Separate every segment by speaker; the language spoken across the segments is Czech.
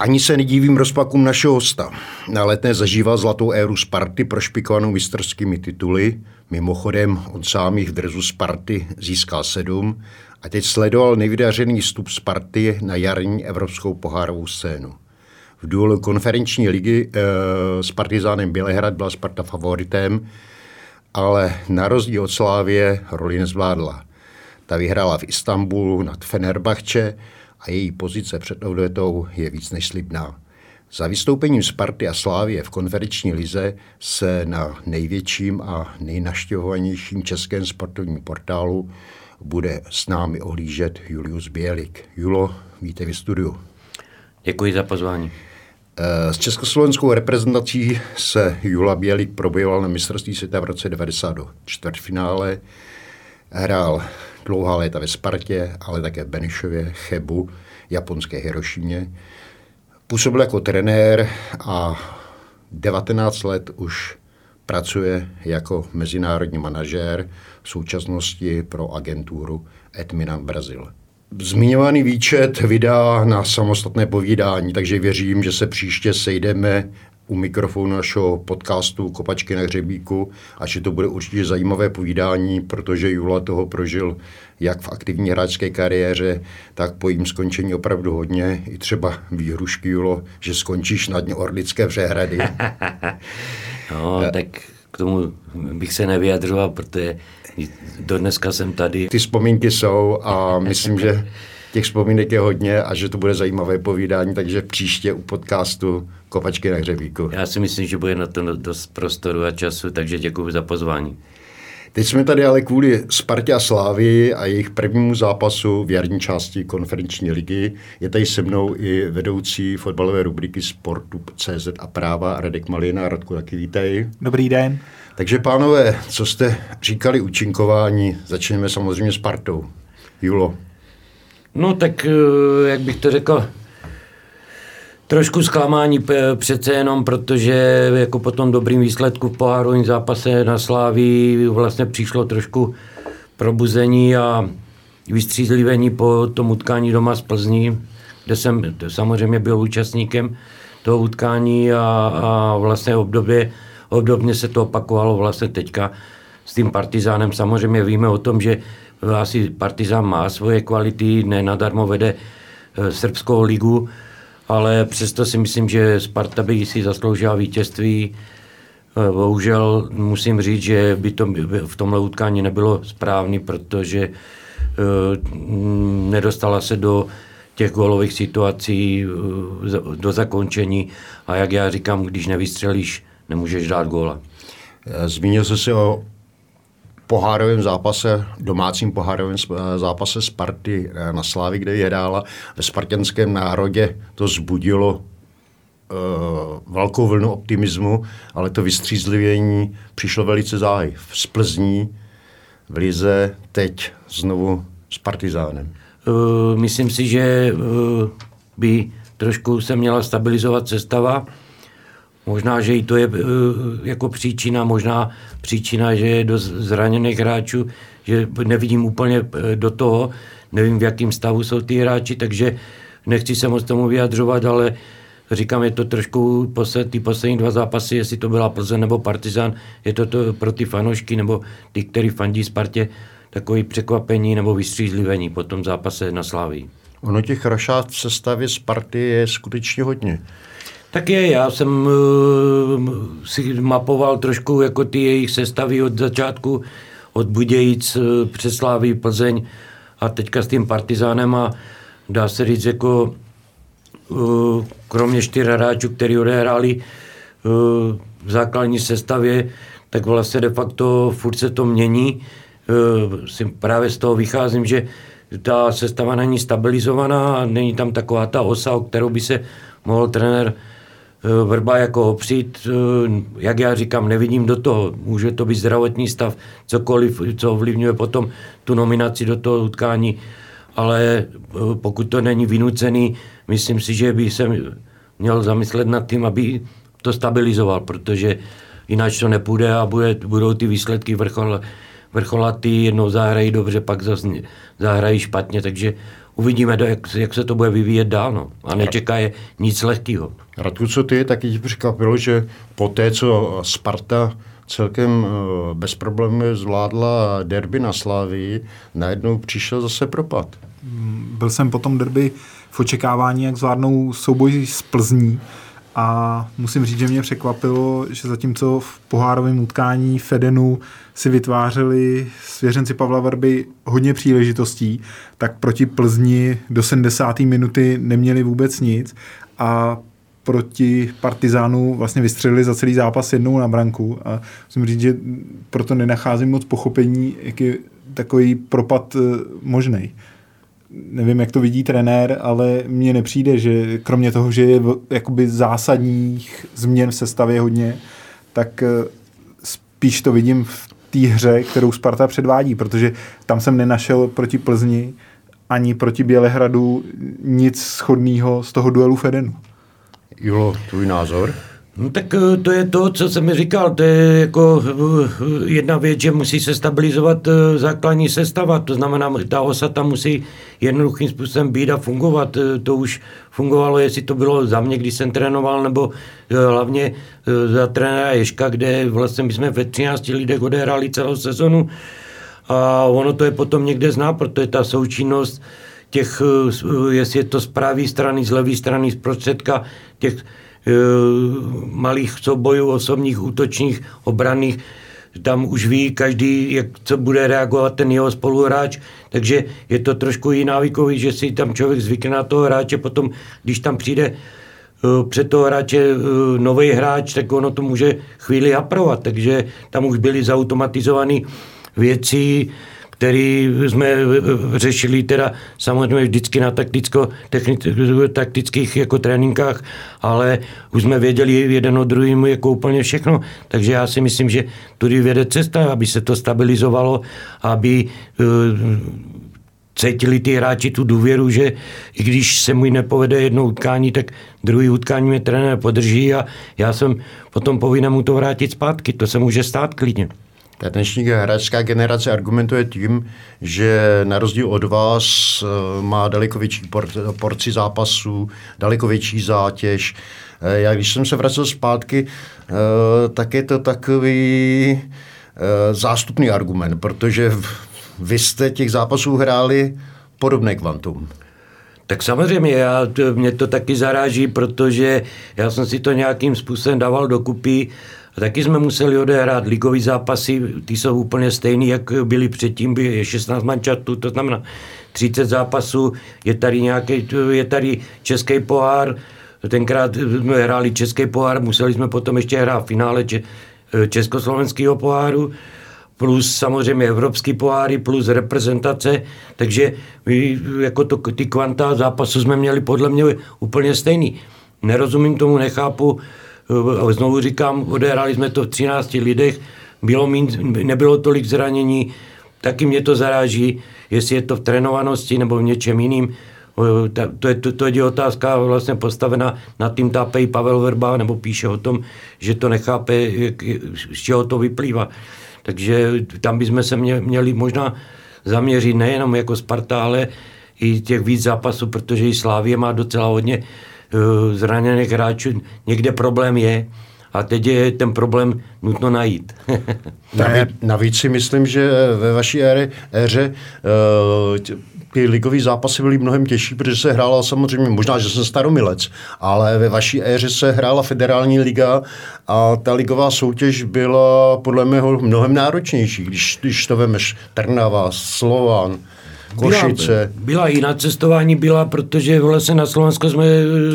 Speaker 1: Ani se nedívím rozpakům našeho hosta. Na letné zažíval zlatou éru Sparty prošpikovanou mistrovskými tituly. Mimochodem, on sám jich v drezu Sparty získal sedm a teď sledoval nevydařený vstup Sparty na jarní evropskou pohárovou scénu. V duelu konferenční ligy e, s Partizánem Bělehrad byla Sparta favoritem, ale na rozdíl od Slávě roli nezvládla. Ta vyhrála v Istanbulu nad Fenerbahče, a její pozice před odvetou je víc než slibná. Za vystoupením Sparty a Slávie v konferenční lize se na největším a nejnaštěvovanějším českém sportovním portálu bude s námi ohlížet Julius Bělik. Julo, víte v studiu.
Speaker 2: Děkuji za pozvání.
Speaker 1: S československou reprezentací se Jula Bělik probojoval na mistrovství světa v roce 90 do čtvrtfinále. Hrál dlouhá léta ve Spartě, ale také v Benešově, Chebu, japonské Hirošimě. Působil jako trenér a 19 let už pracuje jako mezinárodní manažér v současnosti pro agenturu Edminan Brazil. Zmiňovaný výčet vydá na samostatné povídání, takže věřím, že se příště sejdeme u mikrofonu našeho podcastu Kopačky na hřebíku a že to bude určitě zajímavé povídání, protože Jula toho prožil jak v aktivní hráčské kariéře, tak po jím skončení opravdu hodně. I třeba výhrušky, Julo, že skončíš na dně Orlické přehrady.
Speaker 2: no, tak k tomu bych se nevyjadřoval, protože do dneska jsem tady.
Speaker 1: Ty vzpomínky jsou a myslím, že těch vzpomínek je hodně a že to bude zajímavé povídání, takže příště u podcastu Kopačky na hřebíku.
Speaker 2: Já si myslím, že bude na to dost prostoru a času, takže děkuji za pozvání.
Speaker 1: Teď jsme tady ale kvůli Spartě a Slávii a jejich prvnímu zápasu v jarní části konferenční ligy. Je tady se mnou i vedoucí fotbalové rubriky Sportu CZ a práva Radek Malina. Radku, taky vítej.
Speaker 3: Dobrý den.
Speaker 1: Takže pánové, co jste říkali účinkování, začneme samozřejmě Spartou. Julo.
Speaker 2: No tak, eh, jak bych to řekl, trošku zklamání přece jenom, protože jako po tom dobrým výsledku v pohárovém zápase na Sláví vlastně přišlo trošku probuzení a vystřízlivení po tom utkání doma z Plzní, kde jsem samozřejmě byl účastníkem toho utkání a, a vlastně obdobě, obdobně se to opakovalo vlastně teďka s tím Partizánem. Samozřejmě víme o tom, že asi Partizán má svoje kvality, ne nadarmo vede eh, srbskou ligu, ale přesto si myslím, že Sparta by si zasloužila vítězství. Eh, bohužel musím říct, že by to v tomhle utkání nebylo správný, protože eh, nedostala se do těch gólových situací, do zakončení a jak já říkám, když nevystřelíš, nemůžeš dát góla.
Speaker 1: Zmínil jsi se o pohárovém zápase, domácím pohárovém zápase Sparty eh, na Slávi, kde je hrála ve spartanském národě, to zbudilo uh, velkou vlnu optimismu, ale to vystřízlivění přišlo velice záhy. V Plzní, v Lize, teď znovu s Partizánem.
Speaker 2: Uh, myslím si, že uh, by trošku se měla stabilizovat sestava. Možná, že i to je uh, jako příčina, možná příčina, že je dost zraněných hráčů, že nevidím úplně eh, do toho, nevím, v jakém stavu jsou ty hráči, takže nechci se moc tomu vyjadřovat, ale říkám, je to trošku posled, ty poslední dva zápasy, jestli to byla Plzeň nebo Partizan, je to, to pro ty fanošky nebo ty, kteří fandí Spartě, takový překvapení nebo vystřízlivení po tom zápase na Slávii.
Speaker 1: Ono těch rašát v sestavě Sparty je skutečně hodně.
Speaker 2: Tak je, já jsem uh, si mapoval trošku jako ty jejich sestavy od začátku, od Budějic uh, přes Slávy, Plzeň a teďka s tím Partizánem a dá se říct jako uh, kromě čtyř hráčů, kteří odehráli uh, v základní sestavě, tak vlastně de facto furt se to mění. Uh, si právě z toho vycházím, že ta sestava není stabilizovaná, není tam taková ta osa, o kterou by se mohl trenér eh, Vrba jako opřít, eh, jak já říkám, nevidím do toho. Může to být zdravotní stav, cokoliv, co ovlivňuje potom tu nominaci do toho utkání, ale eh, pokud to není vynucený, myslím si, že by se měl zamyslet nad tím, aby to stabilizoval, protože jinak to nepůjde a bude, budou ty výsledky vrchol, vrcholatý, jednou zahrají dobře, pak zase zahrají špatně, takže uvidíme, jak, jak se to bude vyvíjet dál. No. A nečeká je nic lehkého.
Speaker 1: Radku, co ty, taky ti překvapilo, že po té, co Sparta celkem eh, bez problémů zvládla derby na Slávii, najednou přišel zase propad.
Speaker 3: Byl jsem po tom derby v očekávání, jak zvládnou souboj s Plzní a musím říct, že mě překvapilo, že zatímco v pohárovém utkání Fedenu si vytvářeli svěřenci Pavla Verby hodně příležitostí, tak proti Plzni do 70. minuty neměli vůbec nic a proti Partizánu vlastně vystřelili za celý zápas jednou na branku a musím říct, že proto nenacházím moc pochopení, jak je takový propad eh, možný nevím, jak to vidí trenér, ale mně nepřijde, že kromě toho, že je jakoby zásadních změn v sestavě hodně, tak eh, spíš to vidím v té hře, kterou Sparta předvádí, protože tam jsem nenašel proti Plzni ani proti Bělehradu nic schodného z toho duelu Fedenu.
Speaker 1: Julo, tvůj názor?
Speaker 2: No tak eh, to je to, co jsem mi říkal, to je jako eh, jedna věc, že musí se stabilizovat eh, základní sestava, to znamená, ta osa tam musí jednoduchým způsobem být a fungovat. To už fungovalo, jestli to bylo za mě, když jsem trénoval, nebo hlavně za trenéra Ješka, kde vlastně my jsme ve 13 lidech odehráli celou sezonu a ono to je potom někde zná, protože ta součinnost těch, jestli je to z pravé strany, z levé strany, z prostředka, těch Eh, malých soubojů, osobních, útočních, obraných, tam už ví každý, jak co bude reagovat ten jeho spoluhráč, takže je to trošku jiná výkový, že si tam člověk zvykne na toho hráče, potom, když tam přijde eh, před toho hráče eh, nový hráč, tak ono to může chvíli aprovat, takže tam už byly zautomatizované věci, který jsme řešili teda samozřejmě vždycky na takticko, taktických jako tréninkách, ale už jsme věděli jeden o druhým jako úplně všechno. Takže já si myslím, že tudy vede cesta, aby se to stabilizovalo, aby uh, cítili ty hráči tu důvěru, že i když se mu nepovede jedno utkání, tak druhý utkání mě trenér podrží a já jsem potom povinen mu to vrátit zpátky. To se může stát klidně.
Speaker 1: Ta dnešní hráčská generace argumentuje tím, že na rozdíl od vás eh, má daleko větší porci zápasů, daleko větší zátěž. Eh, já když jsem se vracel zpátky, eh, tak je to takový zástupný argument, protože vy jste těch zápasů hráli podobné kvantum.
Speaker 2: Tak samozřejmě, já, mě to taky zaráží, protože já jsem si to nějakým způsobem dával dokupy a taky jsme museli odehrát ligový zápasy, ty jsou úplně stejný, jak byly předtím, je 16 mančatů, to znamená 30 zápasů, je tady nějaký, je tady český pohár, tenkrát jsme hráli český pohár, museli jsme potom ještě hrát v finále československého poháru, plus samozřejmě evropský poháry, plus reprezentace, takže jako to, ty kvanta zápasu jsme měli podle mě úplně stejný. Nerozumím tomu, nechápu, Eh, znovu říkám, odehráli jsme to v 13 lidech, bylo mín, nebylo tolik zranění, taky mě to zaráží, jestli je to v trénovanosti nebo v něčem jiným. Eh, to je, to, to je otázka vlastně postavena na tím tápej Pavel Verba, nebo píše o tom, že to nechápe, jak, z čeho to vyplývá. Takže tam bychom se mě, měli možná zaměřit nejenom jako Sparta, ale i těch víc zápasů, protože i Slávě má docela hodně zraněných hráčů někde problém je a teď je ten problém nutno najít.
Speaker 1: navíc, navíc si myslím, že ve vaší éře, éře uh, ty ligové zápasy byly mnohem těžší, protože se hrála samozřejmě, možná, že jsem staromilec, ale ve vaší éře se hrála federální liga a ta ligová soutěž byla podle mého mnohem náročnější, když, když to vemeš Trnava, Slovan, Košice.
Speaker 2: Byla, byla i na cestování byla, protože vlastně na Slovensku jsme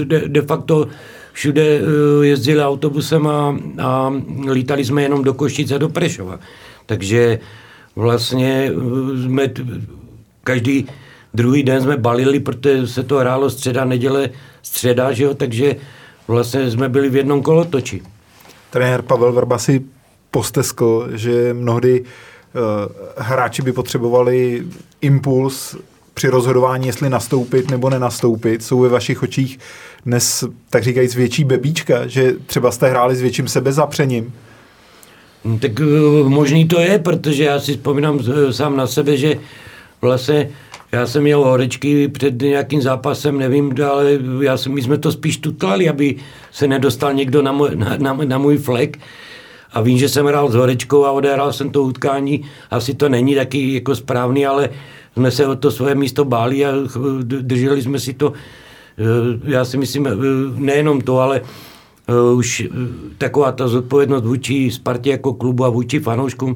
Speaker 2: de, de facto všude eh, jezdili autobusem a, a lítali jsme jenom do Košic a do Prešova. Takže vlastně eh, jsme každý druhý den jsme balili, protože se to hrálo středa, neděle, středa, že jo, takže vlastně jsme byli v jednom kolotoči.
Speaker 3: Trenér Pavel Vrba si posteskl, že mnohdy uh, hráči by potřebovali impuls při rozhodování, jestli nastoupit nebo nenastoupit. Jsou ve vašich očích dnes, tak říkajíc, větší bebíčka, že třeba jste hráli s větším sebezapřením?
Speaker 2: No, tak uh, možný to je, protože já si vzpomínám uh, sám na sebe, že vlastně já jsem měl horečky před nějakým zápasem, nevím, ale já jsem, my jsme to spíš tutlali, aby se nedostal někdo na můj, na, na, na můj flek. A vím, že jsem hrál s horečkou a odehrál jsem to utkání. Asi to není taky jako správný, ale jsme se o to svoje místo báli a drželi jsme si to. Eh, já si myslím, eh, nejenom to, ale eh, už taková ta zodpovědnost vůči Spartě jako klubu a vůči fanouškům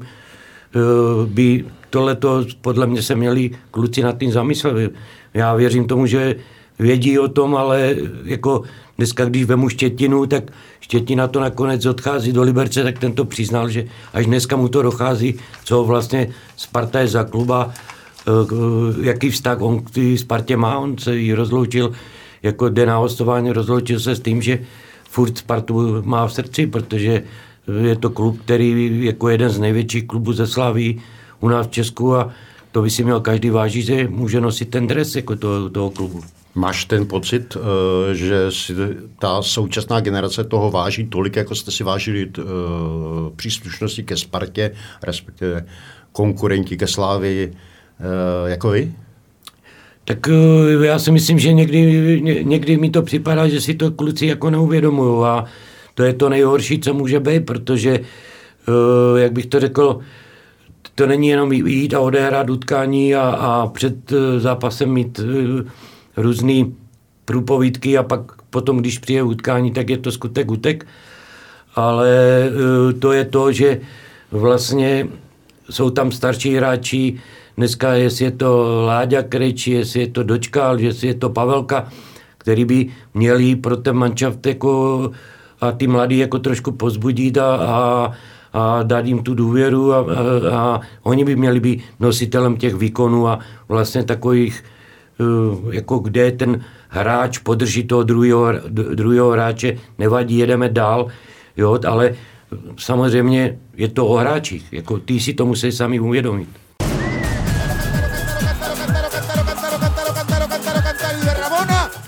Speaker 2: by tohleto podle mě se měli kluci nad tím zamyslet. Já věřím tomu, že vědí o tom, ale jako dneska, když vemu Štětinu, tak Štětina to nakonec odchází do Liberce, tak ten to přiznal, že až dneska mu to dochází, co vlastně Sparta je za kluba, eh, jaký vztah on k Spartě má, on se jí rozloučil, jako jde na hostování, rozloučil se s tím, že furt Spartu má v srdci, protože je to klub, který jako jeden z největších klubů ze Slaví, u nás v Česku a to by si měl každý vážit, že může nosit ten dres jako toho, toho klubu.
Speaker 1: Máš ten pocit, eh, že si ta současná generace toho váží tolik, jako jste si vážili eh, příslušnosti ke Spartě, respektive konkurenti ke Slávii, eh, jako vy?
Speaker 2: Tak já si myslím, že někdy, někdy mi to připadá, že si to kluci jako neuvědomují a to je to nejhorší, co může být, protože, jak bych to řekl, to není jenom jít a odehrát utkání a, a před zápasem mít různý průpovídky a pak potom, když přijde utkání, tak je to skutek utek. Ale uh, to je to, že vlastně jsou tam starší hráči, dneska jestli je to Láďa Krejči, jestli je to Dočkal, jestli je to Pavelka, který by měli pro ten manšaft jako a ty mladí jako trošku pozbudit a, a a dát jim tu důvěru a, a, a oni by měli být nositelem těch výkonů a vlastně takových, jako kde ten hráč podrží toho druhého, druhého hráče, nevadí, jedeme dál, jo, ale samozřejmě je to o hráčích, jako ty si to musí sami uvědomit.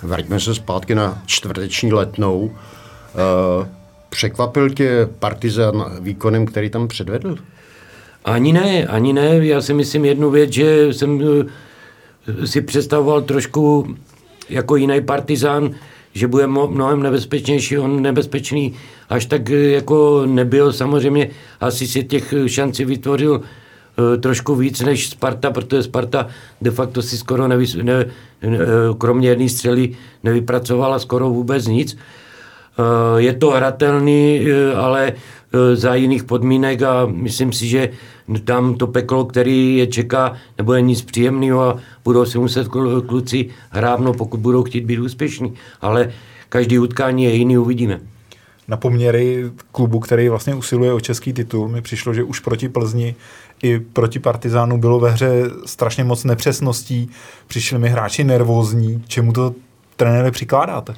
Speaker 1: Vraťme se zpátky na čtvrteční letnou. Uh, Překvapil tě Partizan výkonem, který tam předvedl?
Speaker 2: Ani ne, ani ne. Já si myslím jednu věc, že jsem eh, si představoval trošku jako jiný Partizán, že bude mnohem nebezpečnější, on nebezpečný až tak eh, jako nebyl. Samozřejmě asi si těch šancí vytvořil uh, trošku víc než Sparta, protože Sparta de facto si skoro nevys, ne, ne, kromě jedné střely nevypracovala skoro vůbec nic. Eh, je to hratelný, eh, ale eh, za jiných podmínek a myslím si, že tam to peklo, který je čeká, nebude nic příjemného a budou si muset kluci hrávno, pokud budou chtít být úspěšní. Ale každý utkání je jiný, uvidíme.
Speaker 3: Na poměry klubu, který vlastně usiluje o český titul, mi přišlo, že už proti Plzni i proti Partizánu bylo ve hře strašně moc nepřesností, přišli mi hráči nervózní. Čemu to trenére přikládáte?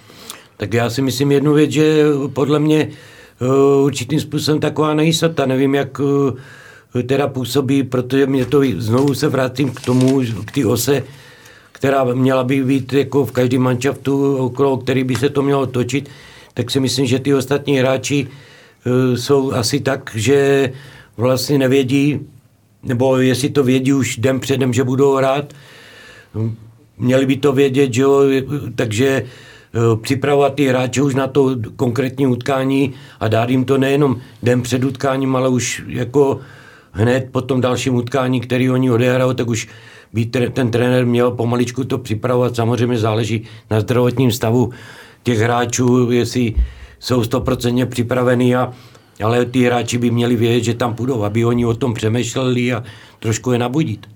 Speaker 2: Tak já si myslím jednu věc, že podle mě uh, určitým způsobem taková nejistota. Nevím, jak uh, teda působí, protože mě to znovu se vrátím k tomu, k té ose, která měla by být jako v každém manšaftu, okolo který by se to mělo točit, tak si myslím, že ty ostatní hráči uh, jsou asi tak, že vlastně nevědí, nebo jestli to vědí už den předem, že budou hrát, měli by to vědět, že jo, takže Eh, připravovat ty hráče už na to konkrétní utkání a dát jim to nejenom den před utkáním, ale už jako hned po tom dalším utkání, který oni odehrajou, tak už by ten trenér měl pomaličku to připravovat. Samozřejmě záleží na zdravotním stavu těch hráčů, jestli jsou stoprocentně připravení, a, ale ty hráči by měli vědět, že tam půjdou, aby oni o tom přemýšleli a trošku je nabudit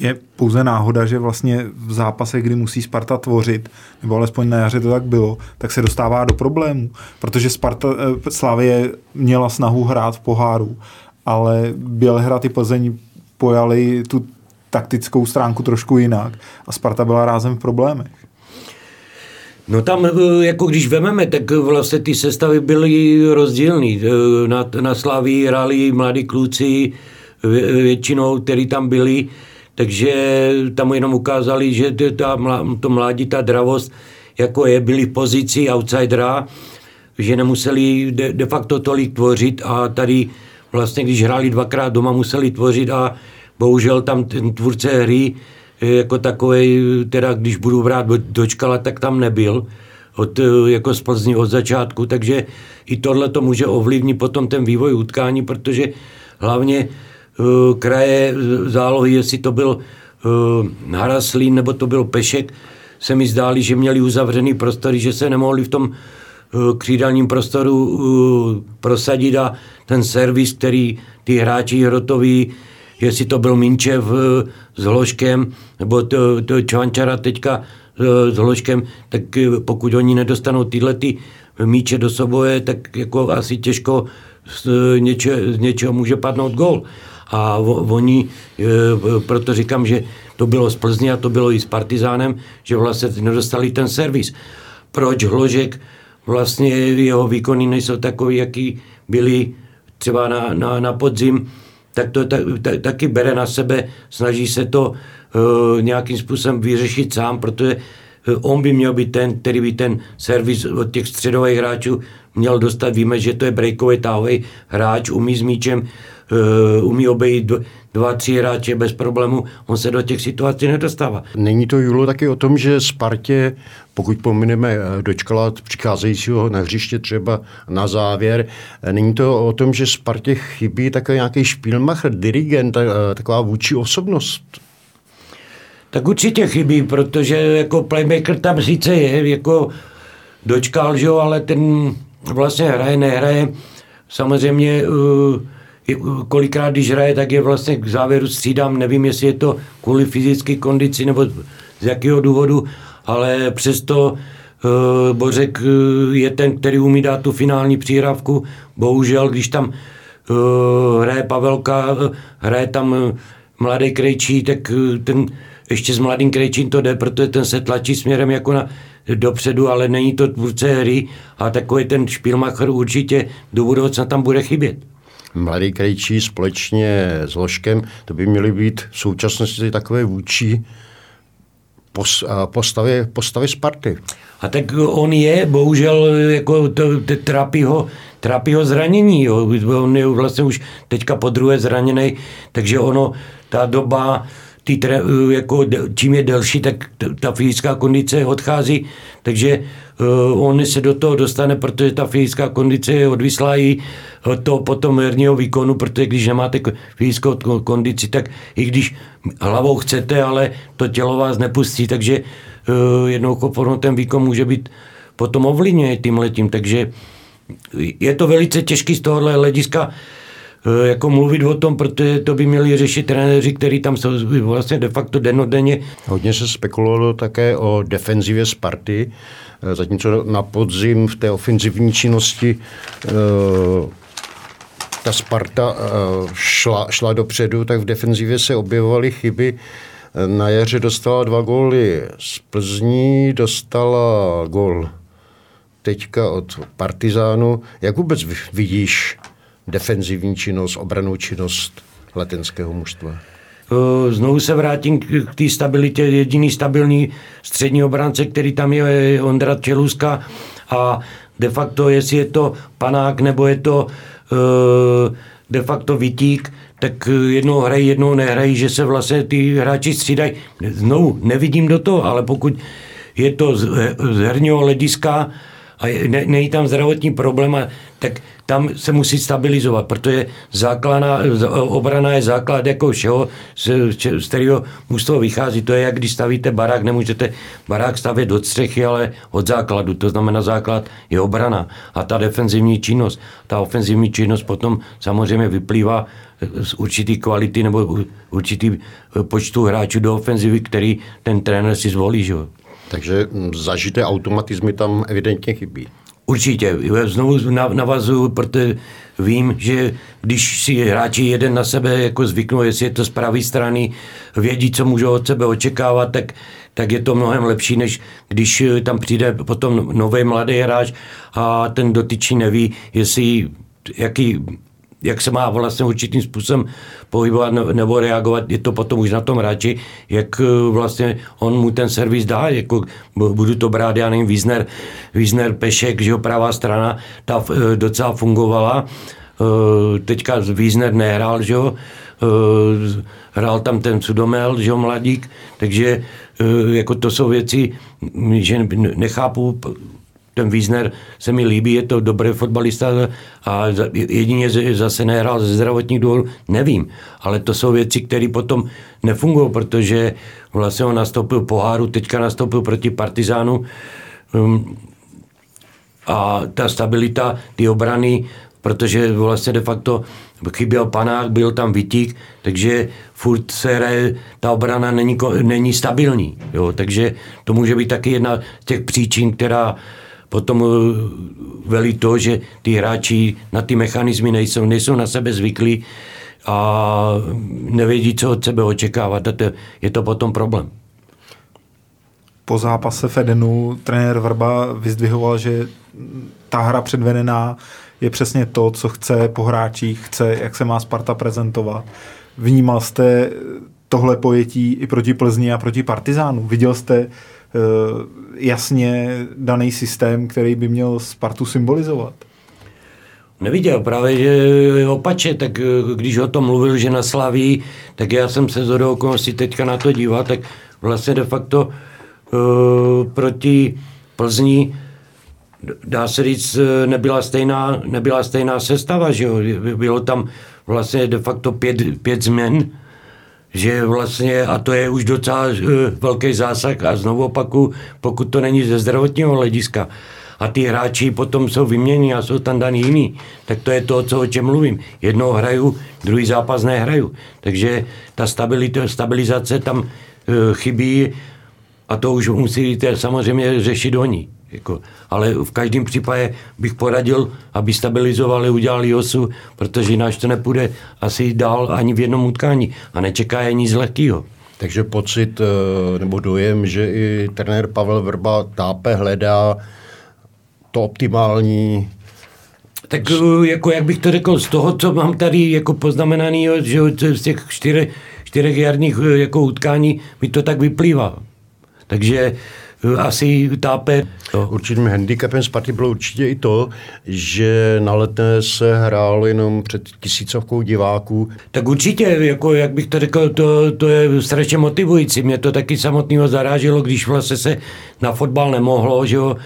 Speaker 3: je pouze náhoda, že vlastně v zápase, kdy musí Sparta tvořit, nebo alespoň na jaře to tak bylo, tak se dostává do problémů, protože Sparta, eh, Slavie měla snahu hrát v poháru, ale Bělehrad i Plzeň pojali tu taktickou stránku trošku jinak a Sparta byla rázem v problémech.
Speaker 2: No tam, eh, jako když vememe, tak vlastně ty sestavy byly rozdílný. Eh, na, na Slaví hráli mladí kluci většinou, který tam byli, takže tam jenom ukázali, že ta, to mládí, ta dravost, jako je, byli v pozici outsidera, že nemuseli de, de facto tolik tvořit a tady vlastně, když hráli dvakrát doma, museli tvořit a bohužel tam ten tvůrce hry jako takový, teda když budu vrát dočkala, tak tam nebyl od, jako z Plzni od začátku, takže i tohle to může ovlivnit potom ten vývoj utkání, protože hlavně kraje zálohy, jestli to byl uh, Haraslín nebo to byl Pešek, se mi zdáli, že měli uzavřený prostory, že se nemohli v tom křídelním prostoru prosadit a ten servis, který ty hráči hrotoví jestli to byl Minčev eh, s Hloškem, nebo to, to Čvančara teďka eh, s Hloškem, tak eh, pokud oni nedostanou tyhle ty míče do soboje, tak jako asi těžko z, něče, z něčeho může padnout gol. A oni, proto říkám, že to bylo z Plzně a to bylo i s Partizánem, že vlastně nedostali ten servis. Proč Hložek, vlastně jeho výkony nejsou takový, jaký byli třeba na, na, na podzim, tak to tak, tak, taky bere na sebe, snaží se to uh, nějakým způsobem vyřešit sám, protože uh, on by měl být ten, který by ten servis od těch středových hráčů měl dostat. Víme, že to je breakový tahový hráč, umí s míčem, uh, umí obejít dva, tři hráče bez problému, on se do těch situací nedostává.
Speaker 1: Není to, Julo, taky o tom, že Spartě, pokud pomineme eh, dočkala přicházejícího na hřiště třeba na závěr, eh, není to o tom, že Spartě chybí takový nějaký špílmacher, dirigent, eh, taková vůči osobnost?
Speaker 2: Tak určitě chybí, protože jako playmaker tam sice je, jako dočkal, že jo, ale ten vlastně hraje, nehraje. Samozřejmě uh, kolikrát, když hraje, tak je vlastně k závěru střídám, nevím, jestli je to kvůli fyzické kondici nebo z jakého důvodu, ale přesto uh, Bořek uh, je ten, který umí dát tu finální příravku. Bohužel, když tam uh, hraje Pavelka, uh, hraje tam uh, mladý Krejčí, tak uh, ten ještě s mladým Krejčím to jde, protože ten se tlačí směrem jako na dopředu, ale není to tvůrce hry a takový ten špilmacher určitě do budoucna tam bude chybět.
Speaker 1: Mladý Krejčí společně s Ložkem, to by měly být v současnosti takové vůči postavy, postavy Sparty.
Speaker 2: A tak on je, bohužel, jako to, to trápí, ho, trápí ho zranění. Jo. On je vlastně už teďka po druhé zraněný, takže ono, ta doba, ty, jako, čím je delší, tak ta fyzická kondice odchází, takže uh, on se do toho dostane, protože ta fyzická kondice je odvislá i to potom herního výkonu, protože když nemáte fyzickou kondici, tak i když hlavou chcete, ale to tělo vás nepustí, takže uh, jednou formou ten výkon může být potom ovlivněný tím letím, takže je to velice těžký z tohohle hlediska. Eh, jako mluvit o tom, protože to by měli řešit trenéři, kteří tam jsou vlastně de facto denodenně.
Speaker 1: Hodně se spekulovalo také o defenzivě Sparty, eh, zatímco na podzim v té ofenzivní činnosti eh, ta Sparta šla, šla dopředu, tak v defenzivě se objevovaly chyby. Na jaře dostala dva góly z Plzní, dostala gól teďka od Partizánu. Jak vůbec vidíš defenzivní činnost, obranou činnost letenského mužstva?
Speaker 2: Znovu se vrátím k té stabilitě. Jediný stabilní střední obránce, který tam je, je Ondra Čeluska a de facto, jestli je to panák nebo je to de facto vytík, tak jednou hrají, jednou nehrají, že se vlastně ty hráči střídají. Znovu, nevidím do toho, ale pokud je to z, z herního hlediska a ne, není tam zdravotní problém, tak tam se musí stabilizovat, protože základná, obrana je základ jako všeho, z, z kterého mužstvo vychází. To je, jak když stavíte barák, nemůžete barák stavět od střechy, ale od základu. To znamená, základ je obrana a ta defenzivní činnost. Ta ofenzivní činnost potom samozřejmě vyplývá z určitý kvality nebo určitý počtu hráčů do ofenzivy, který ten trenér si zvolí. Že?
Speaker 1: Takže zažité automatizmy tam evidentně chybí.
Speaker 2: Určitě. Znovu navazuju, protože vím, že když si hráči jeden na sebe jako zvyknou, jestli je to z pravé strany, vědí, co můžou od sebe očekávat, tak, tak je to mnohem lepší, než když tam přijde potom nový mladý hráč a ten dotyčný neví, jestli jaký jak se má vlastně určitým způsobem pohybovat nebo reagovat, je to potom už na tom hráči, jak eh, vlastně on mu ten servis dá, jako budu to brát, já nevím, Wiesner, Wiesner Pešek, že jo, pravá strana, ta eh, docela fungovala, eh, teďka Wiesner nehrál, že jo, hrál tam ten Sudomel, že jo, mladík, takže jako to jsou věci, že nechápu, ten Wiesner se mi líbí, je to dobrý fotbalista a jedině zase nehrál ze zdravotních důvodů, nevím. Ale to jsou věci, které potom nefungují, protože vlastně on nastoupil poháru, teďka nastoupil proti Partizánu um, a ta stabilita, ty obrany, protože vlastně de facto chyběl panák, byl tam vytík, takže furt se hraje, ta obrana není, není stabilní. Jo? Takže to může být taky jedna z těch příčin, která potom eh, velí to, že ty hráči na ty mechanizmy nejsou, nejsou na sebe zvyklí a nevědí, co od sebe očekávat. A to, je to potom problém.
Speaker 3: Po zápase Fedenu trenér Vrba vyzdvihoval, že ta hra předvedená je přesně to, co chce po hráčích, chce, jak se má Sparta prezentovat. Vnímal jste tohle pojetí i proti Plzni a proti Partizánu? Viděl jste jasně daný systém, který by měl Spartu symbolizovat.
Speaker 2: Neviděl, právě že opače, tak eh, když o tom mluvil, že na Slaví, tak já jsem se z okolností teďka na to díval, tak vlastně de facto uh, proti Plzni dá se říct, nebyla stejná, nebyla stejná sestava, že jo? Bylo tam vlastně de facto pět, pět změn, že vlastně, a to je už docela uh, velký zásah a znovu opaku, pokud to není ze zdravotního hlediska, a ty hráči potom jsou vyměněni a jsou tam daný jiný, tak to je to, co o čem mluvím. Jednou hraju, druhý zápas nehraju. Takže ta stabilita, stabilizace tam uh, chybí a to už musíte samozřejmě řešit oni. Jako, ale v každém případě bych poradil, aby stabilizovali, udělali osu, protože jinak to nepůjde asi dál ani v jednom utkání a nečeká je nic lehkého.
Speaker 1: Takže pocit eh, nebo dojem, že i trenér Pavel Vrba tápe, hledá to optimální
Speaker 2: tak eh, jako jak bych to řekl, z toho, co mám tady jako poznamenaný, že z těch čtyřech, čtyřech jarních eh, jako utkání mi to tak vyplývá. Takže asi tápe.
Speaker 1: No. Určitým handicapem Sparty bylo určitě i to, že na letné se hrál jenom před tisícovkou diváků.
Speaker 2: Tak určitě, jako jak bych to řekl, to, to je strašně motivující. Mě to taky samotného zaráželo, když vlastně se na fotbal nemohlo, že jo,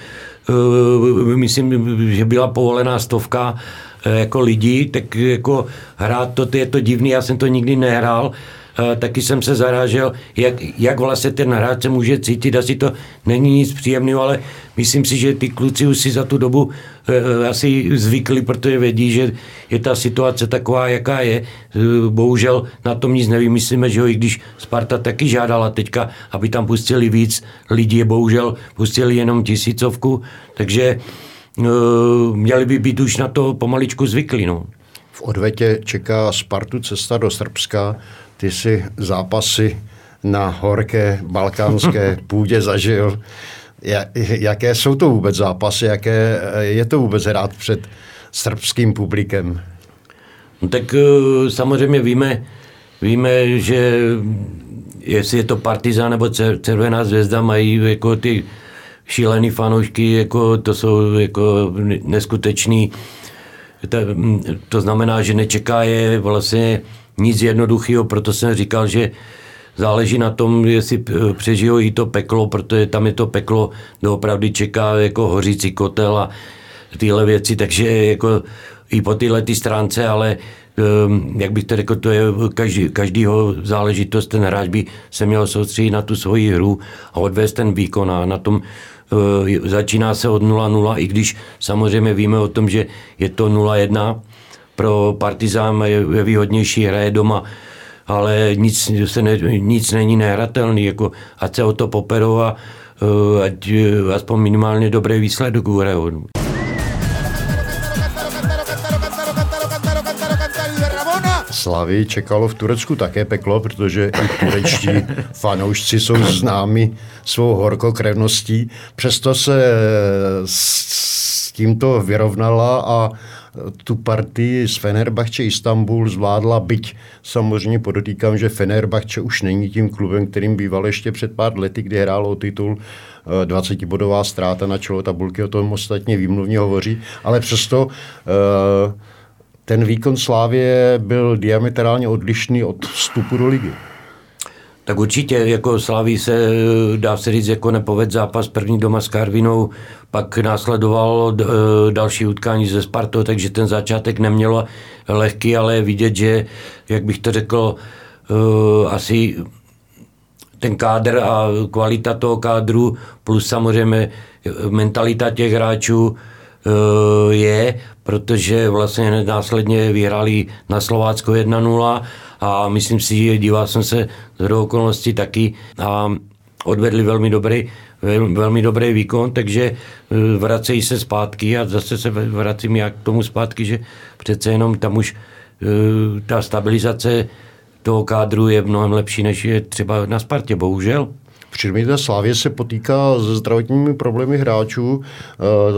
Speaker 2: uh, myslím, že byla povolená stovka uh, jako lidí, tak jako hrát to, to je to divný, já jsem to nikdy nehrál, Eh, taky jsem se zarážel, jak, jak vlastně ten hráč se může cítit. Asi to není nic příjemného, ale myslím si, že ty kluci už si za tu dobu uh, asi zvykli, protože vědí, že je ta situace taková, jaká je. Bohužel na tom nic nevymyslíme, že jo, i když Sparta taky žádala teďka, aby tam pustili víc lidí, bohužel pustili jenom tisícovku, takže měli by být už na to pomaličku zvyklí. No.
Speaker 1: V odvetě čeká Spartu cesta do Srbska ty si zápasy na horké balkánské půdě zažil. Jaké jsou to vůbec zápasy? Jaké je to vůbec hrát před srbským publikem?
Speaker 2: No tak eh, samozřejmě víme, víme, že jestli je to Partizán nebo Červená zvězda, mají jako ty šílený fanoušky, jako to jsou jako neskutečný. To, to znamená, že nečeká je vlastně nic jednoduchého, proto jsem říkal, že záleží na tom, jestli přežijou i to peklo, protože tam je to peklo doopravdy čeká jako hořící kotel a tyhle věci, takže jako i po tyhle ty stránce, ale ehm, jak bych to řekl, to je každý, každýho záležitost, ten hráč by se měl soustředit na tu svoji hru a odvést ten výkon a na tom uh, začíná se od 0-0, i když samozřejmě víme o tom, že je to 0-1, pro Partizán je, je výhodnější hraje doma ale nic, se ne, nic není nehratelný, jako ať se o to poperová, a eh, ať eh, aspoň minimálně dobrý výsledek uhrajou.
Speaker 1: Slavy čekalo v Turecku také peklo, protože i turečtí fanoušci jsou známi svou horkokrevností. Přesto se s tímto vyrovnala a tu partii z Fenerbahče Istanbul zvládla, byť samozřejmě podotýkám, že Fenerbahče už není tím klubem, kterým býval ještě před pár lety, kdy hrálo o titul 20-bodová eh, ztráta na čelo tabulky, o tom ostatně výmluvně hovoří, ale přesto uh, ten výkon Slávě byl diametrálně odlišný od vstupu do ligy.
Speaker 2: Tak určitě, jako Slaví se, dá se říct, jako nepoved zápas první doma s Karvinou, pak následovalo e, další utkání ze Spartou, takže ten začátek nemělo lehký, ale vidět, že, jak bych to řekl, e, asi ten kádr a kvalita toho kádru plus samozřejmě mentalita těch hráčů Eh, je, protože vlastně následně vyhráli na Slovácko 1-0 a myslím si, že díval jsem se z okolností taky a odvedli velmi dobrý, velmi dobrý výkon, takže eh, vracejí se zpátky a zase se vracím jak k tomu zpátky, že přece jenom tam už eh, ta stabilizace toho kádru je mnohem lepší, než je třeba na Spartě, bohužel.
Speaker 1: Přirozeně Slávě se potýká se zdravotními problémy hráčů.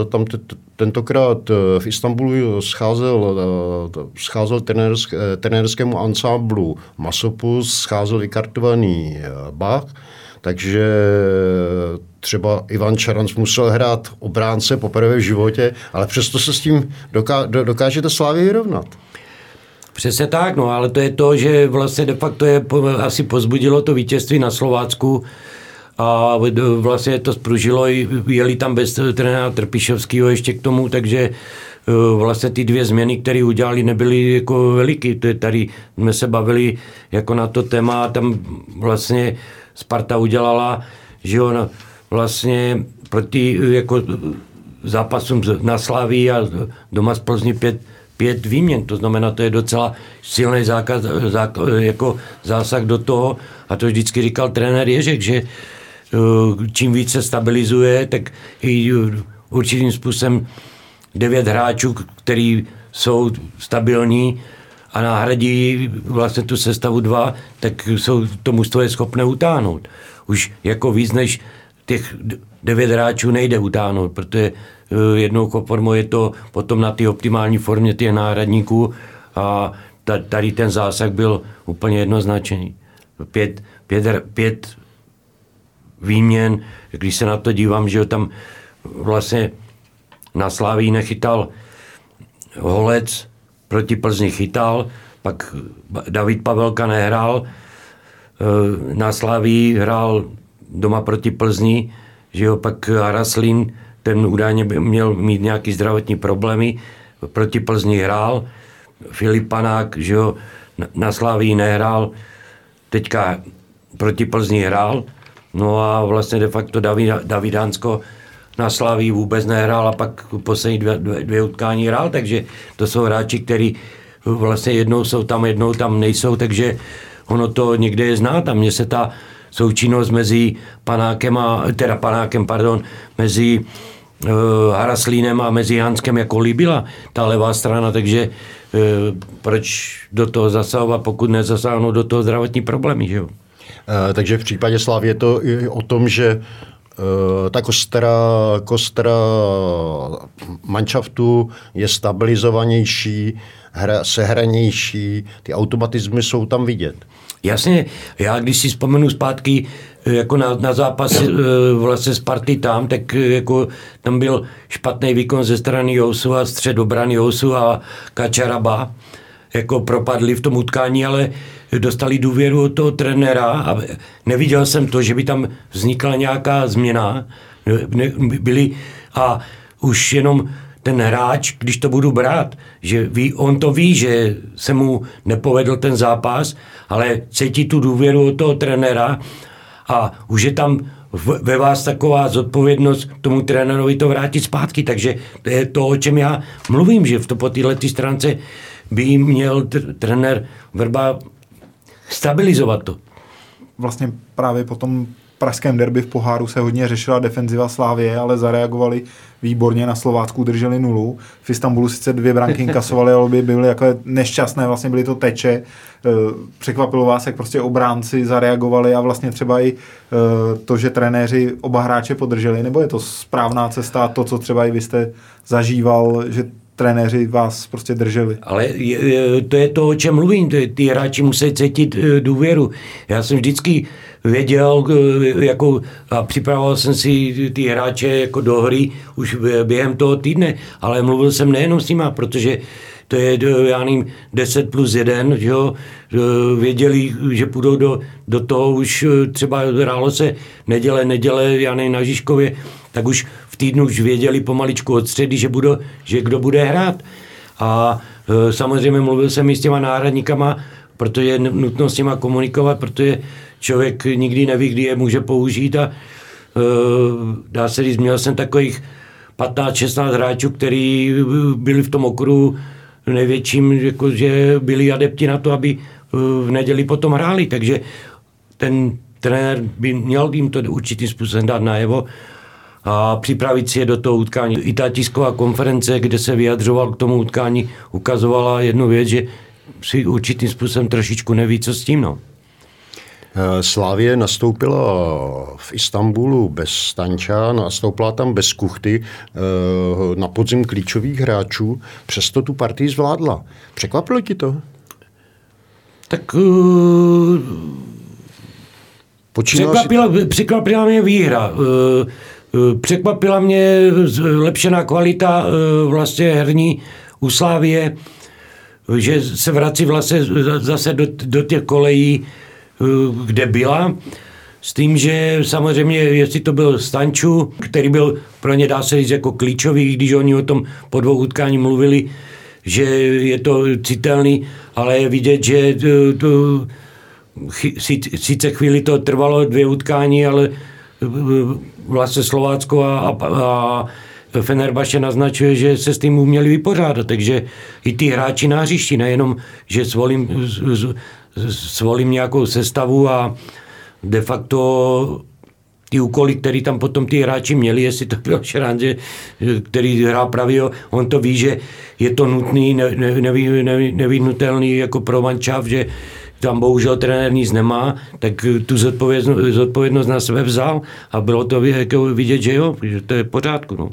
Speaker 1: Eh, tam tentokrát eh, v Istanbulu scházel, eh, scházel trenérsk, trenérskému ansámblu Masopus, scházel vykartovaný Bach, takže třeba Ivan Čaranc musel hrát obránce poprvé v životě, ale přesto se s tím doká, dokážete Slávě vyrovnat.
Speaker 2: Přesně tak, no ale to je to, že vlastně de facto je, asi pozbudilo to vítězství na Slovácku, a vlastně to spružilo, jeli tam bez trenéra Trpišovského ještě k tomu, takže e, vlastně ty dvě změny, které udělali, nebyly jako veliký. To je tady jsme se bavili jako na to téma a tam vlastně Sparta udělala, že on vlastně proti jako zápasům na Slaví a doma z Plzni pět, pět výměn. To znamená, to je docela silný zákaz, zákaz, jako zásah do toho. A to vždycky říkal trenér Ježek, že Eh, čím více stabilizuje, tak i eh, určitým způsobem devět hráčů, který jsou stabilní a náhradí vlastně tu sestavu dva, tak jsou to mužstvo je schopné utáhnout. Už jako víc než těch devět hráčů nejde utáhnout, protože eh, jednou formou je to potom na ty optimální formě těch náhradníků a tady ten zásah byl úplně jednoznačný. Pět, pět, pět výměn, když se na to dívám, že tam vlastně na Sláví nechytal Holec, proti Plzni chytal, pak David Pavelka nehrál, eh, na Sláví hrál doma proti Plzni, že jo, pak Araslín, ten údajně měl mít nějaký zdravotní problémy, proti Plzni hrál, Filip Panák, že jo, na Sláví nehrál, teďka proti Plzni hrál, No a vlastně de facto David, Davidánsko na Slaví vůbec nehrál a pak poslední dvě, dvě, dvě utkání hrál, takže to jsou hráči, kteří vlastně jednou jsou tam, jednou tam nejsou, takže ono to někde je znát a mně se ta součinnost mezi panákem a, teda panákem, pardon, mezi uh, Haraslínem a mezi Hanskem jako líbila ta levá strana, takže uh, proč do toho zasahovat, pokud nezasáhnou do toho zdravotní problémy, že jo?
Speaker 1: Eh, takže v případě Slávy je to i o tom, že eh, ta kostra, kostra manšaftu je stabilizovanější, hra, sehranější, ty automatizmy jsou tam vidět.
Speaker 2: Jasně, já když si vzpomenu zpátky eh, jako na, na zápas vlastně Sparty tam, tak jako tam byl špatný výkon ze strany Jousu a střed obrany Jousu a Kačaraba jako propadli v tom utkání, ale dostali důvěru od toho trenéra a neviděl jsem to, že by tam vznikla nějaká změna. Byli a už jenom ten hráč, když to budu brát, že ví, on to ví, že se mu nepovedl ten zápas, ale cítí tu důvěru od toho trenéra a už je tam ve vás taková zodpovědnost tomu trenérovi to vrátit zpátky. Takže to je to, o čem já mluvím, že v to po této stránce by měl trenér Vrba stabilizovat to.
Speaker 3: Vlastně právě po tom pražském derby v poháru se hodně řešila defenziva Slávie, ale zareagovali výborně na Slovácku, drželi nulu. V Istanbulu sice dvě branky inkasovali, ale by byly jako nešťastné, vlastně byly to teče. E, překvapilo vás, jak prostě obránci zareagovali a vlastně třeba i e, to, že trenéři oba hráče podrželi, nebo je to správná cesta, to, co třeba i vy jste zažíval, že trenéři vás prostě drželi.
Speaker 2: Ale je, to je to, o čem mluvím. Ty, ty hráči musí cítit e, důvěru. Já jsem vždycky věděl, e, jako, a připravoval jsem si ty hráče jako do hry už během toho týdne, ale mluvil jsem nejenom s nima, protože to je, já nevím, 10 plus 1, že jo, věděli, že půjdou do, do toho už třeba hrálo se neděle, neděle, já nevím, na Žižkově, tak už týdnu už věděli pomaličku od středy, že, budu, že kdo bude hrát. A e, samozřejmě mluvil jsem i s těma náhradníkama, protože je nutno s nima komunikovat, protože člověk nikdy neví, kdy je může použít a e, dá se říct, měl jsem takových 15-16 hráčů, kteří byli v tom okruhu největším, jako, že byli adepti na to, aby e, v neděli potom hráli, takže ten trenér by měl jim to určitým způsobem dát najevo a připravit si je do toho utkání. I ta tisková konference, kde se vyjadřoval k tomu utkání, ukazovala jednu věc, že si určitým způsobem trošičku neví, co s tím. No.
Speaker 1: Eh, Slávě nastoupila v Istanbulu bez Stanča, nastoupila tam bez Kuchty eh, na podzim klíčových hráčů, přesto tu partii zvládla. Překvapilo ti to?
Speaker 2: Tak uh, překvapila, překvapila mě výhra. Uh, Eh, překvapila mě zlepšená kvalita eh, vlastně herní u Slávie, že se vrací vlastně zase do, do těch kolejí, eh, kde byla. S tím, že samozřejmě, jestli to byl Stanču, který byl pro ně, dá se říct, jako klíčový, když oni o tom po dvou utkání mluvili, že je to citelný, ale je vidět, že to, to, sice chvíli to trvalo dvě utkání, ale vlastně Slovácko a, a, a Fenerbaše naznačuje, že se s tím uměli vypořádat, takže i ty hráči na hřišti, nejenom, že svolím, svolím nějakou sestavu a de facto ty úkoly, které tam potom ty hráči měli, jestli to byl Šrán, který hrá pravýho, on to ví, že je to nutný, ne, ne, nevy, nevy, nevyhnutelný jako pro mančav, že tam bohužel trenér nic nemá, tak tu zodpovědnost, zodpovědnost na sebe vzal a bylo to jako vidět, že jo, že to je v pořádku. No.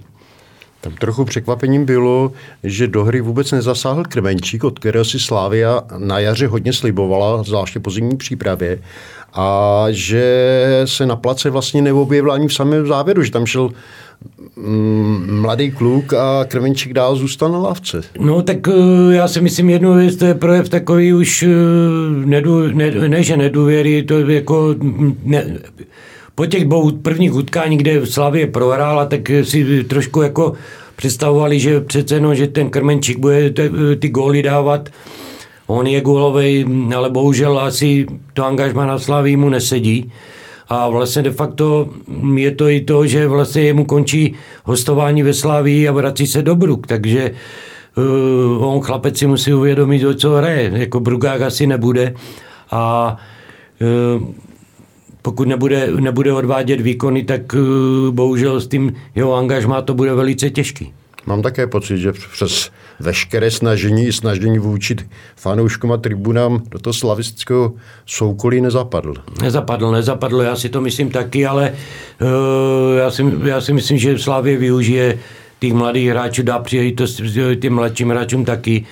Speaker 1: Tam trochu překvapením bylo, že do hry vůbec nezasáhl Krmenčík, od kterého si Slávia na jaře hodně slibovala, zvláště po zimní přípravě, a že se na place vlastně neobjevil ani v samém závěru, že tam šel mladý kluk a Krvenčík dál zůstal na lávce.
Speaker 2: No tak eh, já si myslím jednu věc, to je projev takový už eh, nedu, ne, ne, že nedůvěry, to je jako mm, ne, po těch dvou prvních utkání, kde Slavě prohrála, tak si trošku jako představovali, že přece no, že ten Krmenčík bude ty, ty góly dávat. On je gólový, ale bohužel asi to angažma na Slavii mu nesedí. A vlastně de facto je to i to, že vlastně jemu končí hostování ve Slávii a vrací se do Bruk, takže uh, on chlapec si musí uvědomit, o co hraje. Jako Brugák asi nebude a uh, pokud nebude, nebude odvádět výkony, tak uh, bohužel s tím jeho angažmá to bude velice těžký.
Speaker 1: Mám také pocit, že přes veškeré snažení, snažení vůči fanouškům a tribunám do toho slavistického soukolí nezapadl.
Speaker 2: Nezapadl, nezapadl, já si to myslím taky, ale uh, já, si, já si myslím, že Slavě využije těch mladých hráčů, dá příležitost těm mladším hráčům taky,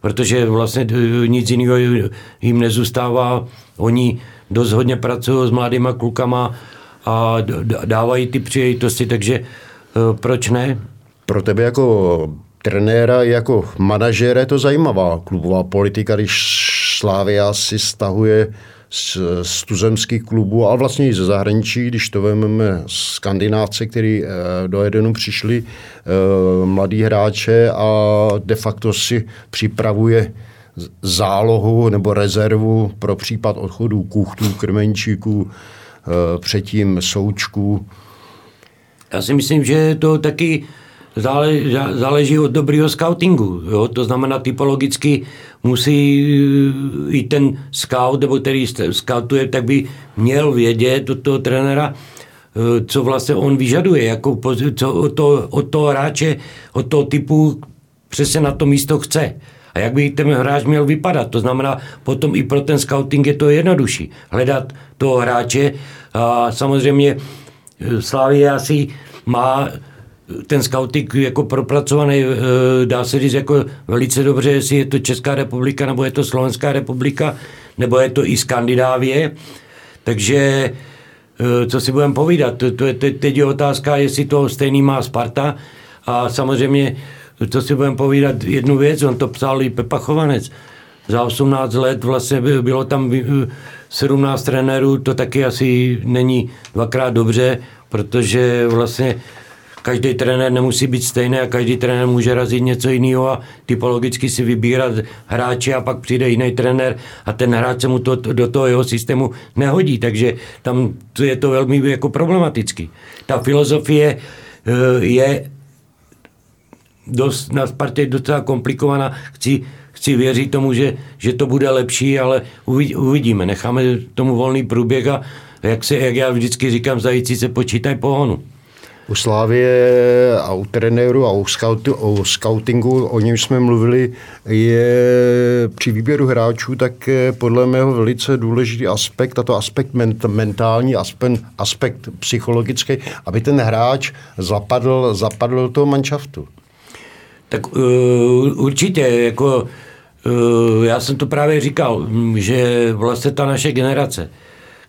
Speaker 2: protože vlastně uh, nic jiného jim nezůstává. Oni dost hodně pracují s mladýma klukama a dávají ty příležitosti, takže uh, proč ne?
Speaker 1: Pro tebe jako trenéra i jako manažera je to zajímavá klubová politika, když Slávia si stahuje z, z tuzemských klubů, ale vlastně i ze zahraničí, když to vezmeme skandinávce, kteří eh, do Edenu přišli, eh, mladí hráče a de facto si připravuje zálohu nebo rezervu pro případ odchodu kuchtů, krmenčíků, eh, předtím součků.
Speaker 2: Já si myslím, že to taky záleží, od dobrého scoutingu. Jo? To znamená, typologicky musí eh, i ten scout, nebo který scoutuje, tak by měl vědět od toho trenéra, eh, co vlastně on vyžaduje, jako, co od toho, od toho hráče, od toho typu přesně na to místo chce. A jak by ten hráč měl vypadat. To znamená, potom i pro ten scouting je to jednodušší. Hledat toho hráče a samozřejmě eh, Slávě asi má ten scouting jako propracovaný, eh, dá se říct jako velice dobře, jestli je to Česká republika, nebo je to Slovenská republika, nebo je to i Skandinávie. Takže eh, co si budeme povídat, to, to je, teď je otázka, jestli to stejný má Sparta. A samozřejmě, co si budeme povídat, jednu věc, on to psal i Pepa Chovanec, za 18 let vlastně bylo tam 17 eh, trenérů, to taky asi není dvakrát dobře, protože vlastně každý trenér nemusí být stejný a každý trenér může razit něco jiného a typologicky si vybírat hráče a pak přijde jiný trenér a ten hráč se mu to, do toho jeho systému nehodí, takže tam je to velmi jako problematický. Ta filozofie eh, je dost, na Spartě docela komplikovaná. Chci, chci věřit tomu, že, že to bude lepší, ale uvidíme. Necháme tomu volný průběh a jak, se, jak já vždycky říkám, zající se počítaj pohonu
Speaker 1: u Slávě a u trenéru a u, scoutu, u scoutingu, o něm jsme mluvili, je při výběru hráčů tak podle mého velice důležitý aspekt, a to aspekt ment, mentální, aspekt, aspekt psychologický, aby ten hráč zapadl, zapadl toho manšaftu.
Speaker 2: Tak uh, určitě, jako uh, já jsem to právě říkal, že vlastně ta naše generace,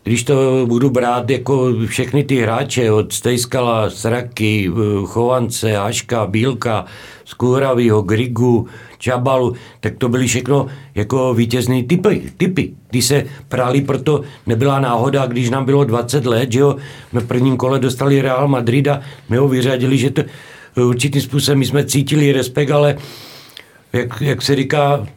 Speaker 2: když to budu brát jako všechny ty hráče od Stejskala, Sraky, Chovance, Haška, Bílka, Skůravýho, Grigu, Čabalu, tak to byly všechno jako vítězné typy, typy. Když se práli, proto nebyla náhoda, když nám bylo 20 let, že jo, my v prvním kole dostali Real Madrid a my ho vyřadili, že to určitým způsobem my jsme cítili respekt, ale jak, jak se říká,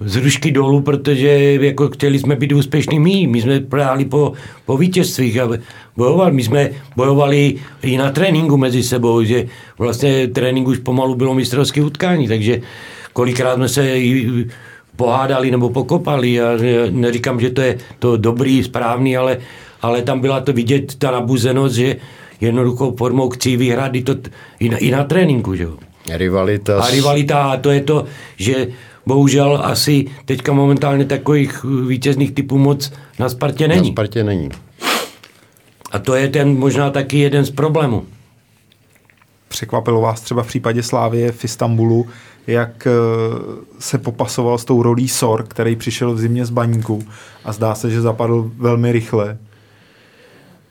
Speaker 2: z rušky dolů, protože jako chtěli jsme být úspěšní my. My jsme práli po, po vítězstvích a bojovali. My jsme bojovali i na tréninku mezi sebou, že vlastně trénink už pomalu bylo mistrovské utkání, takže kolikrát jsme se i pohádali nebo pokopali. A neříkám, že to je to dobrý, správný, ale, ale tam byla to vidět, ta nabuzenost, že jednoduchou formou chci vyhrát i, to, i, na, i na tréninku. Že?
Speaker 1: Rivalita.
Speaker 2: A rivalita, a to je to, že bohužel asi teďka momentálně takových vítězných typů moc na Spartě není.
Speaker 1: Na Spartě není.
Speaker 2: A to je ten možná taky jeden z problémů.
Speaker 3: Překvapilo vás třeba v případě Slávie v Istanbulu, jak eh, se popasoval s tou rolí Sor, který přišel v zimě z baníku a zdá se, že zapadl velmi rychle.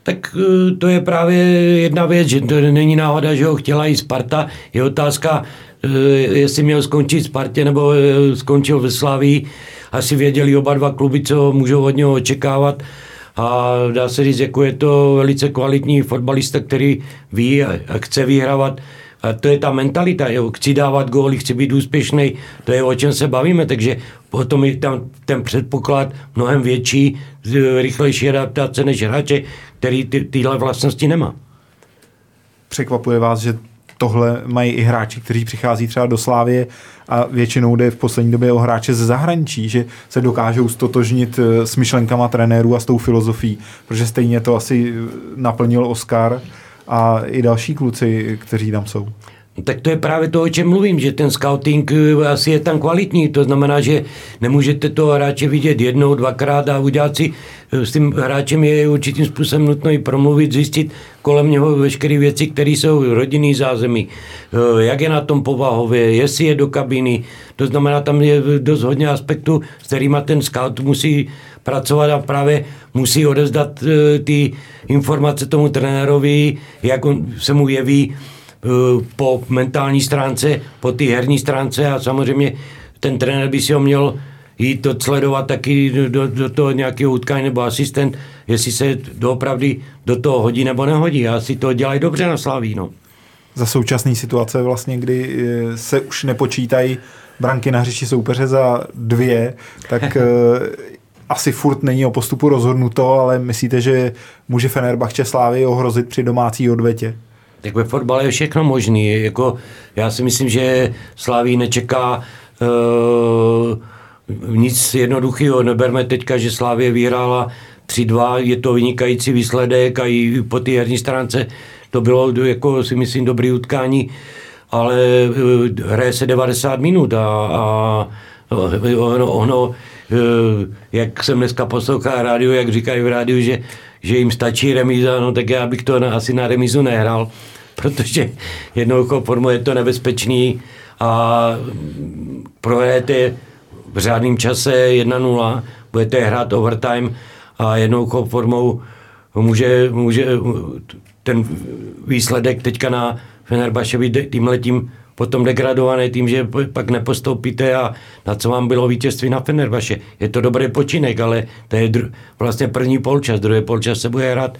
Speaker 2: Tak eh, to je právě jedna věc, že to není náhoda, že ho chtěla i Sparta. Je otázka, Eh, jestli měl skončit Spartě nebo eh, skončil ve Slaví. Asi věděli oba dva kluby, co můžou od něho očekávat. A dá se říct, jako je to velice kvalitní fotbalista, který ví a chce vyhrávat. A to je ta mentalita, jo. chci dávat góly, chci být úspěšný, to je o čem se bavíme, takže potom je tam ten předpoklad mnohem větší, rychlejší adaptace než hráče, který ty, tyhle vlastnosti nemá.
Speaker 3: Překvapuje vás, že tohle mají i hráči, kteří přichází třeba do Slávě a většinou jde v poslední době o hráče ze zahraničí, že se dokážou stotožnit eh, s myšlenkama trenérů a s tou filozofií, protože stejně to asi eh, naplnil Oscar a i další kluci, kteří tam jsou.
Speaker 2: Tak to je právě to, o čem mluvím, že ten scouting eh, asi je tam kvalitní. To znamená, že nemůžete toho hráče vidět jednou, dvakrát a udělat si eh, s tím hráčem je určitým způsobem nutno i promluvit, zjistit kolem něho veškeré věci, které jsou rodinný zázemí, eh, jak je na tom povahově, jestli je do kabiny. To znamená, tam je dost hodně aspektů, s kterými ten scout musí pracovat a právě musí odezdat ty informace tomu trenérovi, jak on se mu jeví po mentální stránce, po ty herní stránce a samozřejmě ten trenér by si ho měl jít to sledovat taky do, do toho nějakého utkání nebo asistent, jestli se doopravdy do toho hodí nebo nehodí. A si to dělají dobře na Slaví. No.
Speaker 3: Za současné situace vlastně, kdy eh, se už nepočítají branky na hřišti soupeře za dvě, tak eh, asi furt není o postupu rozhodnuto, ale myslíte, že může Fenerbahče Slávy ohrozit při domácí odvetě?
Speaker 2: Tak ve fotbale je všechno možný. Jako, já si myslím, že Slaví nečeká uh, nic jednoduchého. Neberme teďka, že Slávě vyhrála 3-2, je to vynikající výsledek a i po té herní stránce to bylo, jako si myslím, dobrý utkání, ale uh, hraje se 90 minut a, a ono, ono, jak jsem dneska poslouchal rádiu, jak říkají v rádiu, že, že jim stačí remíza, no tak já bych to na, asi na remízu nehrál, protože jednou formu je to nebezpečný a prohrajete v řádném čase 1-0, budete hrát overtime a jednou formou může, může ten výsledek teďka na Fenerbaše být tímhletím potom degradovaný tím, že pak nepostoupíte a na co vám bylo vítězství na Fenerbaše. Je to dobrý počinek, ale to je dru- vlastně první polčas, druhý polčas se bude hrát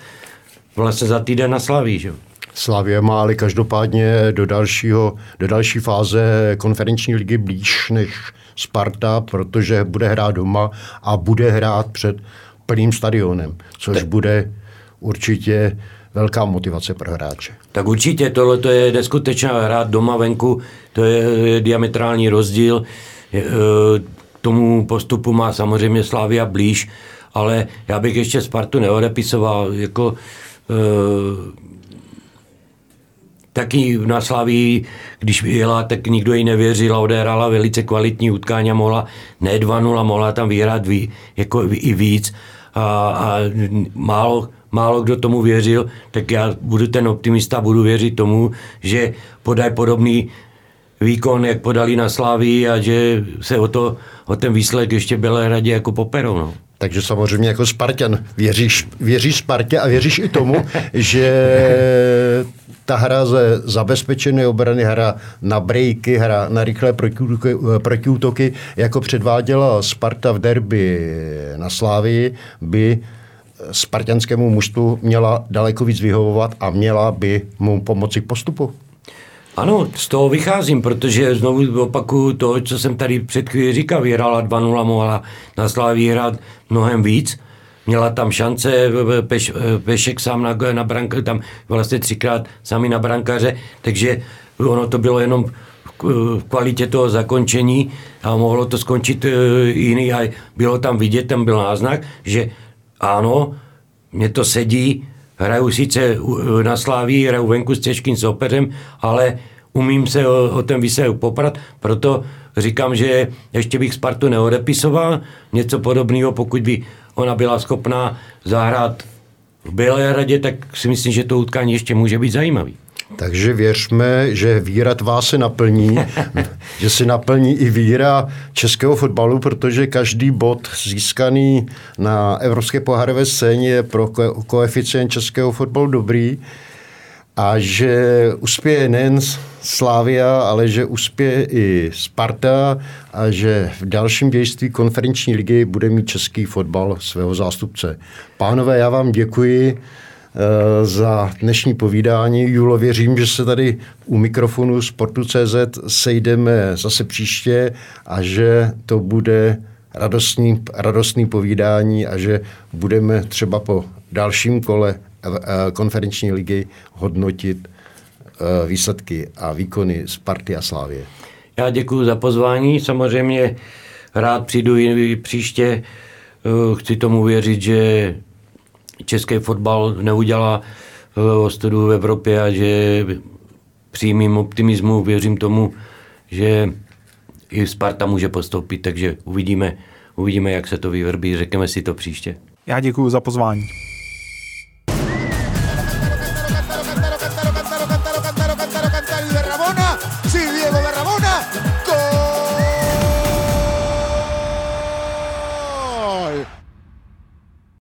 Speaker 2: vlastně za týden na Slaví. Že?
Speaker 1: Slavě má ale každopádně do, dalšího, do další fáze konferenční ligy blíž než Sparta, protože bude hrát doma a bude hrát před plným stadionem, což bude určitě velká motivace pro hráče.
Speaker 2: Tak určitě tohle to je neskutečná hrát doma venku, to je, je diametrální rozdíl. E, tomu postupu má samozřejmě Slávia blíž, ale já bych ještě Spartu neodepisoval. Jako, e, taky na Slaví, když jela, tak nikdo jí nevěřil a odehrála velice kvalitní utkání a mohla ne 2-0, mohla tam vyhrát ví, jako i víc a, a málo, málo kdo tomu věřil, tak já budu ten optimista, budu věřit tomu, že podají podobný výkon, jak podali na Slávii a že se o, to, o ten výsledek ještě Bělehradě jako poperou. No.
Speaker 1: Takže samozřejmě jako Spartan věříš, věříš Spartě a věříš i tomu, že ta hra ze zabezpečené obrany, hra na brejky, hra na rychlé protiútoky, protiútoky jako předváděla Sparta v derby na Slávii, by spartanskému mužstvu měla daleko víc vyhovovat a měla by mu pomoci k postupu.
Speaker 2: Ano, z toho vycházím, protože znovu opakuju to, co jsem tady před chvíli říkal, vyhrála 2-0, mohla na Slávii hrát mnohem víc, měla tam šance, peš, Pešek sám na, na branka, tam vlastně třikrát sami na brankaře, takže ono to bylo jenom v kvalitě toho zakončení a mohlo to skončit jiný a bylo tam vidět, tam byl náznak, že ano, mě to sedí, hraju sice na Sláví, hraju venku s těžkým soupeřem, ale umím se o, o ten výsledek poprat, proto říkám, že ještě bych Spartu neodepisoval, něco podobného, pokud by ona byla schopná zahrát v Bělehradě, tak si myslím, že to utkání ještě může být zajímavý.
Speaker 1: Takže věřme, že víra tvá se naplní, že se naplní i víra českého fotbalu, protože každý bod získaný na evropské pohárové scéně je pro koeficient českého fotbalu dobrý a že uspěje nejen Slávia, ale že uspěje i Sparta a že v dalším dějství konferenční ligy bude mít český fotbal svého zástupce. Pánové, já vám děkuji eh, za dnešní povídání. Julo, věřím, že se tady u mikrofonu Sportu.cz sejdeme zase příště a že to bude radostný, radostný povídání a že budeme třeba po dalším kole konferenční ligy hodnotit Eh, výsledky a výkony Sparty a Slávě.
Speaker 2: Já děkuji za pozvání, samozřejmě rád přijdu i příště. Eh, chci tomu věřit, že český fotbal neudělá eh, ostudu v Evropě a že při mým optimismu věřím tomu, že i Sparta může postoupit, takže uvidíme, uvidíme, jak se to vyvrbí, řekneme si to příště.
Speaker 3: Já děkuji za pozvání.